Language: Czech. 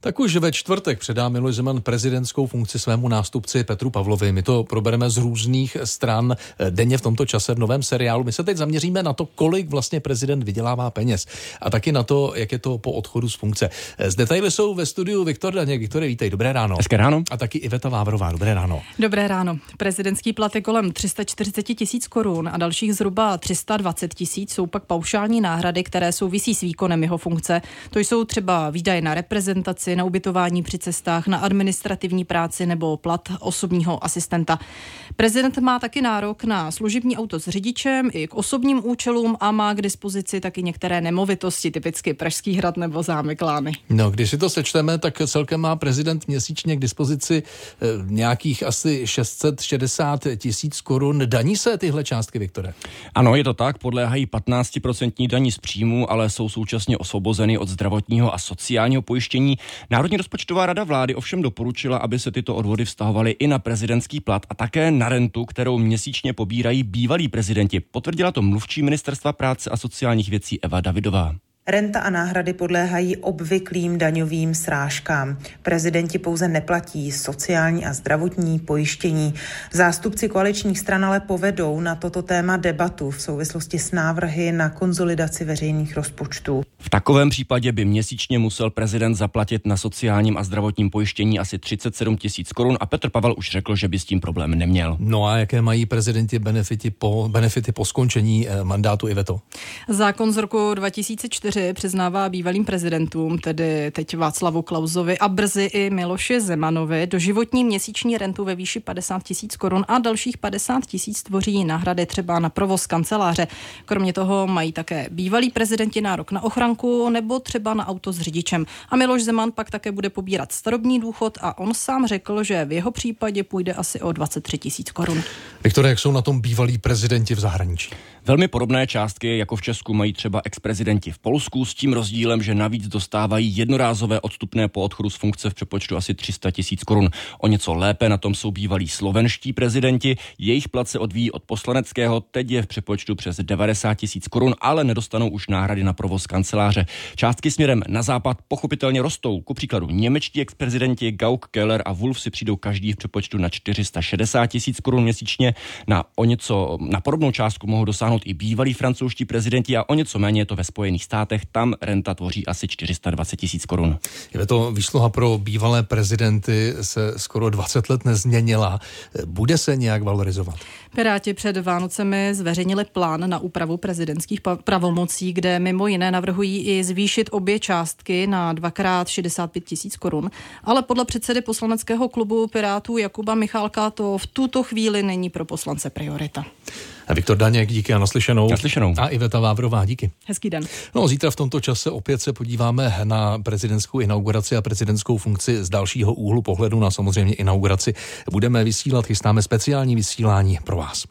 Tak už ve čtvrtek předá Miloš Zeman prezidentskou funkci svému nástupci Petru Pavlovi. My to probereme z různých stran eh, denně v tomto čase v novém seriálu. My se teď zaměříme na to, kolik vlastně prezident vydělává peněz a taky na to, jak je to po odchodu z funkce. Eh, z detaily jsou ve studiu Viktor Daněk. Viktore, vítej, dobré ráno. Hezké ráno. A taky Iveta Vávrová, dobré ráno. Dobré ráno. Prezidentský plat je kolem 340 tisíc korun a dalších zhruba 320 tisíc jsou pak paušální náhrady, které souvisí s výkonem jeho funkce. To jsou třeba výdaje na reprezentaci, na ubytování při cestách, na administrativní práci nebo plat osobního asistenta. Prezident má taky nárok na služební auto s řidičem i k osobním účelům a má k dispozici taky některé nemovitosti, typicky Pražský hrad nebo zámek Lány. No, když si to sečteme, tak celkem má prezident měsíčně k dispozici eh, nějakých asi 660 tisíc korun. Daní se tyhle částky, Viktore? Ano, je to tak, podléhají 15% daní z příjmu, ale jsou současně osvobozeny od zdravotního a sociálního pojištění. Národní rozpočtová rada vlády ovšem doporučila, aby se tyto odvody vztahovaly i na prezidentský plat a také na rentu, kterou měsíčně pobírají bývalí prezidenti. Potvrdila to mluvčí ministerstva práce a sociálních věcí Eva Davidová. Renta a náhrady podléhají obvyklým daňovým srážkám. Prezidenti pouze neplatí sociální a zdravotní pojištění. Zástupci koaličních stran ale povedou na toto téma debatu v souvislosti s návrhy na konzolidaci veřejných rozpočtů. V takovém případě by měsíčně musel prezident zaplatit na sociálním a zdravotním pojištění asi 37 tisíc korun a Petr Pavel už řekl, že by s tím problém neměl. No a jaké mají prezidenti benefity po, benefity po skončení eh, mandátu Iveto? Zákon z roku 2004 4 přiznává bývalým prezidentům, tedy teď Václavu Klausovi a brzy i Miloši Zemanovi, do životní měsíční rentu ve výši 50 tisíc korun a dalších 50 tisíc tvoří náhrady třeba na provoz kanceláře. Kromě toho mají také bývalí prezidenti nárok na ochranku nebo třeba na auto s řidičem. A Miloš Zeman pak také bude pobírat starobní důchod a on sám řekl, že v jeho případě půjde asi o 23 tisíc korun. Viktore, jak jsou na tom bývalí prezidenti v zahraničí? Velmi podobné částky jako v Česku mají třeba ex-prezidenti v Polsku s tím rozdílem, že navíc dostávají jednorázové odstupné po odchodu z funkce v přepočtu asi 300 tisíc korun. O něco lépe na tom jsou bývalí slovenští prezidenti. Jejich plat se odvíjí od poslaneckého, teď je v přepočtu přes 90 tisíc korun, ale nedostanou už náhrady na provoz kanceláře. Částky směrem na západ pochopitelně rostou. Ku příkladu němečtí ex-prezidenti Gauck, Keller a Wolf si přijdou každý v přepočtu na 460 tisíc korun měsíčně. Na o něco, na podobnou částku mohou dosáhnout i bývalí francouzští prezidenti a o něco méně je to ve Spojených státech. Tam renta tvoří asi 420 tisíc korun. Je to výsluha pro bývalé prezidenty se skoro 20 let nezměnila. Bude se nějak valorizovat? Piráti před Vánocemi zveřejnili plán na úpravu prezidentských pravomocí, kde mimo jiné navrhují i zvýšit obě částky na dvakrát 65 tisíc korun. Ale podle předsedy poslaneckého klubu Pirátů Jakuba Michálka to v tuto chvíli není pro poslance priorita. Viktor Daněk, díky a naslyšenou. Naslyšenou. A Iveta Vávrová, díky. Hezký den. No, zítra v tomto čase opět se podíváme na prezidentskou inauguraci a prezidentskou funkci z dalšího úhlu pohledu na samozřejmě inauguraci. Budeme vysílat, chystáme speciální vysílání pro vás.